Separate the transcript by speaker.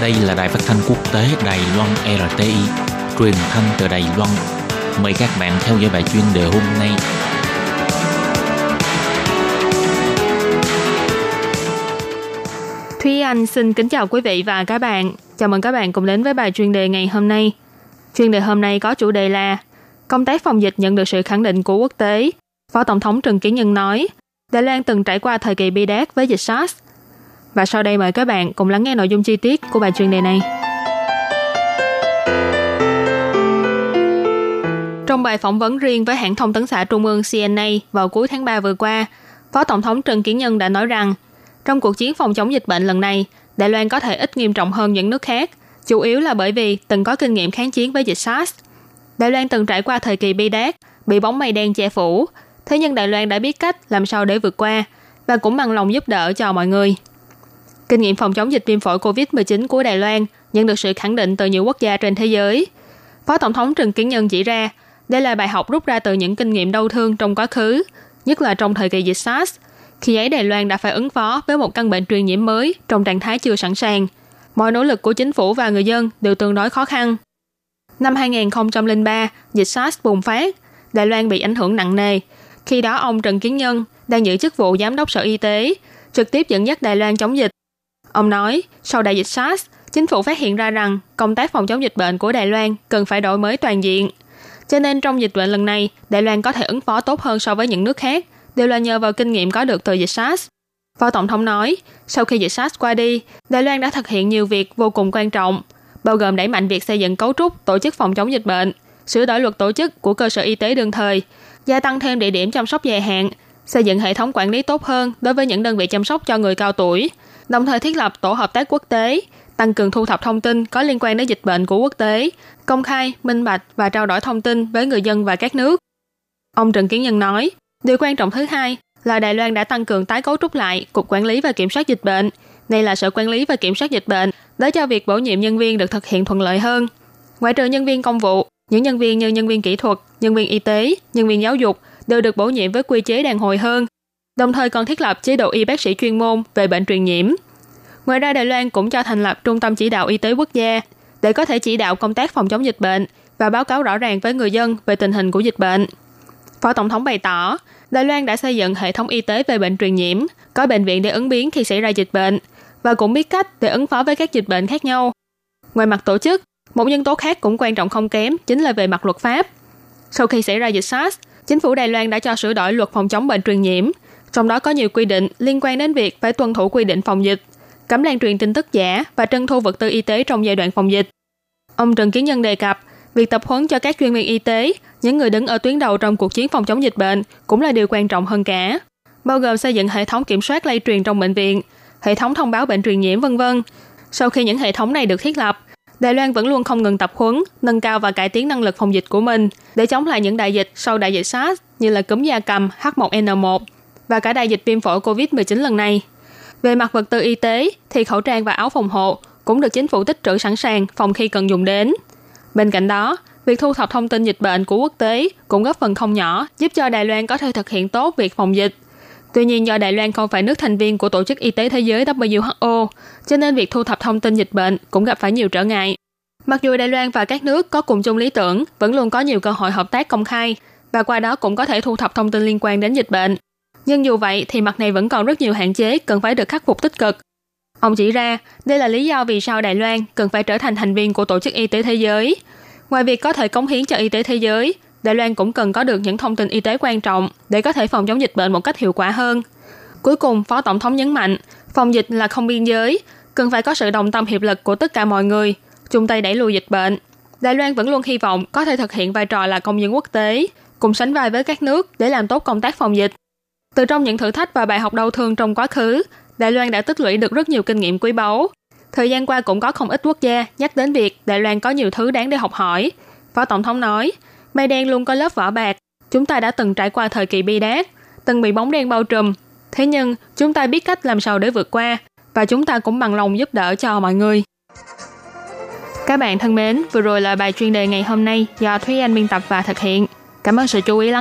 Speaker 1: Đây là đài phát thanh quốc tế Đài Loan RTI, truyền thanh từ Đài Loan. Mời các bạn theo dõi bài chuyên đề hôm nay.
Speaker 2: Thúy Anh xin kính chào quý vị và các bạn. Chào mừng các bạn cùng đến với bài chuyên đề ngày hôm nay. Chuyên đề hôm nay có chủ đề là Công tác phòng dịch nhận được sự khẳng định của quốc tế. Phó Tổng thống Trần Kiến Nhân nói, Đài Loan từng trải qua thời kỳ bi đát với dịch SARS. Và sau đây mời các bạn cùng lắng nghe nội dung chi tiết của bài chuyên đề này. Trong bài phỏng vấn riêng với hãng thông tấn xã Trung ương CNA vào cuối tháng 3 vừa qua, Phó Tổng thống Trần Kiến Nhân đã nói rằng, trong cuộc chiến phòng chống dịch bệnh lần này, Đài Loan có thể ít nghiêm trọng hơn những nước khác, chủ yếu là bởi vì từng có kinh nghiệm kháng chiến với dịch SARS. Đài Loan từng trải qua thời kỳ bi đát, bị bóng mây đen che phủ, thế nhưng Đài Loan đã biết cách làm sao để vượt qua và cũng bằng lòng giúp đỡ cho mọi người. Kinh nghiệm phòng chống dịch viêm phổi COVID-19 của Đài Loan nhận được sự khẳng định từ nhiều quốc gia trên thế giới. Phó Tổng thống Trần Kiến Nhân chỉ ra, đây là bài học rút ra từ những kinh nghiệm đau thương trong quá khứ, nhất là trong thời kỳ dịch SARS, khi ấy Đài Loan đã phải ứng phó với một căn bệnh truyền nhiễm mới trong trạng thái chưa sẵn sàng. Mọi nỗ lực của chính phủ và người dân đều tương đối khó khăn. Năm 2003, dịch SARS bùng phát, Đài Loan bị ảnh hưởng nặng nề. Khi đó ông Trần Kiến Nhân đang giữ chức vụ giám đốc sở y tế, trực tiếp dẫn dắt Đài Loan chống dịch. Ông nói, sau đại dịch SARS, chính phủ phát hiện ra rằng công tác phòng chống dịch bệnh của Đài Loan cần phải đổi mới toàn diện. Cho nên trong dịch bệnh lần này, Đài Loan có thể ứng phó tốt hơn so với những nước khác, đều là nhờ vào kinh nghiệm có được từ dịch SARS. Phó Tổng thống nói, sau khi dịch SARS qua đi, Đài Loan đã thực hiện nhiều việc vô cùng quan trọng, bao gồm đẩy mạnh việc xây dựng cấu trúc tổ chức phòng chống dịch bệnh, sửa đổi luật tổ chức của cơ sở y tế đương thời, gia tăng thêm địa điểm chăm sóc dài hạn, xây dựng hệ thống quản lý tốt hơn đối với những đơn vị chăm sóc cho người cao tuổi, đồng thời thiết lập tổ hợp tác quốc tế, tăng cường thu thập thông tin có liên quan đến dịch bệnh của quốc tế, công khai, minh bạch và trao đổi thông tin với người dân và các nước. Ông Trần Kiến Nhân nói, điều quan trọng thứ hai là Đài Loan đã tăng cường tái cấu trúc lại Cục Quản lý và Kiểm soát Dịch bệnh. Đây là Sở Quản lý và Kiểm soát Dịch bệnh, để cho việc bổ nhiệm nhân viên được thực hiện thuận lợi hơn. Ngoại trừ nhân viên công vụ, những nhân viên như nhân viên kỹ thuật, nhân viên y tế, nhân viên giáo dục đều được bổ nhiệm với quy chế đàn hồi hơn, đồng thời còn thiết lập chế độ y bác sĩ chuyên môn về bệnh truyền nhiễm. Ngoài ra, Đài Loan cũng cho thành lập Trung tâm Chỉ đạo Y tế Quốc gia để có thể chỉ đạo công tác phòng chống dịch bệnh và báo cáo rõ ràng với người dân về tình hình của dịch bệnh. Phó Tổng thống bày tỏ, Đài Loan đã xây dựng hệ thống y tế về bệnh truyền nhiễm, có bệnh viện để ứng biến khi xảy ra dịch bệnh và cũng biết cách để ứng phó với các dịch bệnh khác nhau. Ngoài mặt tổ chức, một nhân tố khác cũng quan trọng không kém chính là về mặt luật pháp. Sau khi xảy ra dịch SARS, chính phủ Đài Loan đã cho sửa đổi luật phòng chống bệnh truyền nhiễm, trong đó có nhiều quy định liên quan đến việc phải tuân thủ quy định phòng dịch, cấm lan truyền tin tức giả và trân thu vật tư y tế trong giai đoạn phòng dịch. Ông Trần Kiến Nhân đề cập, việc tập huấn cho các chuyên viên y tế, những người đứng ở tuyến đầu trong cuộc chiến phòng chống dịch bệnh cũng là điều quan trọng hơn cả, bao gồm xây dựng hệ thống kiểm soát lây truyền trong bệnh viện, hệ thống thông báo bệnh truyền nhiễm vân vân. Sau khi những hệ thống này được thiết lập, Đài Loan vẫn luôn không ngừng tập huấn, nâng cao và cải tiến năng lực phòng dịch của mình để chống lại những đại dịch sau đại dịch SARS như là cúm da cầm H1N1 và cả đại dịch viêm phổi COVID-19 lần này. Về mặt vật tư y tế thì khẩu trang và áo phòng hộ cũng được chính phủ tích trữ sẵn sàng phòng khi cần dùng đến. Bên cạnh đó, việc thu thập thông tin dịch bệnh của quốc tế cũng góp phần không nhỏ giúp cho Đài Loan có thể thực hiện tốt việc phòng dịch. Tuy nhiên do Đài Loan không phải nước thành viên của Tổ chức Y tế Thế giới WHO, cho nên việc thu thập thông tin dịch bệnh cũng gặp phải nhiều trở ngại. Mặc dù Đài Loan và các nước có cùng chung lý tưởng, vẫn luôn có nhiều cơ hội hợp tác công khai và qua đó cũng có thể thu thập thông tin liên quan đến dịch bệnh. Nhưng dù vậy thì mặt này vẫn còn rất nhiều hạn chế cần phải được khắc phục tích cực. Ông chỉ ra, đây là lý do vì sao Đài Loan cần phải trở thành thành viên của Tổ chức Y tế Thế giới. Ngoài việc có thể cống hiến cho y tế thế giới, Đài Loan cũng cần có được những thông tin y tế quan trọng để có thể phòng chống dịch bệnh một cách hiệu quả hơn. Cuối cùng, Phó Tổng thống nhấn mạnh, phòng dịch là không biên giới, cần phải có sự đồng tâm hiệp lực của tất cả mọi người, chung tay đẩy lùi dịch bệnh. Đài Loan vẫn luôn hy vọng có thể thực hiện vai trò là công dân quốc tế, cùng sánh vai với các nước để làm tốt công tác phòng dịch. Từ trong những thử thách và bài học đau thương trong quá khứ, Đài Loan đã tích lũy được rất nhiều kinh nghiệm quý báu. Thời gian qua cũng có không ít quốc gia nhắc đến việc Đài Loan có nhiều thứ đáng để học hỏi. Phó Tổng thống nói, mây đen luôn có lớp vỏ bạc. Chúng ta đã từng trải qua thời kỳ bi đát, từng bị bóng đen bao trùm. Thế nhưng, chúng ta biết cách làm sao để vượt qua, và chúng ta cũng bằng lòng giúp đỡ cho mọi người. Các bạn thân mến, vừa rồi là bài chuyên đề ngày hôm nay do Thúy Anh biên tập và thực hiện. Cảm ơn sự chú ý lắng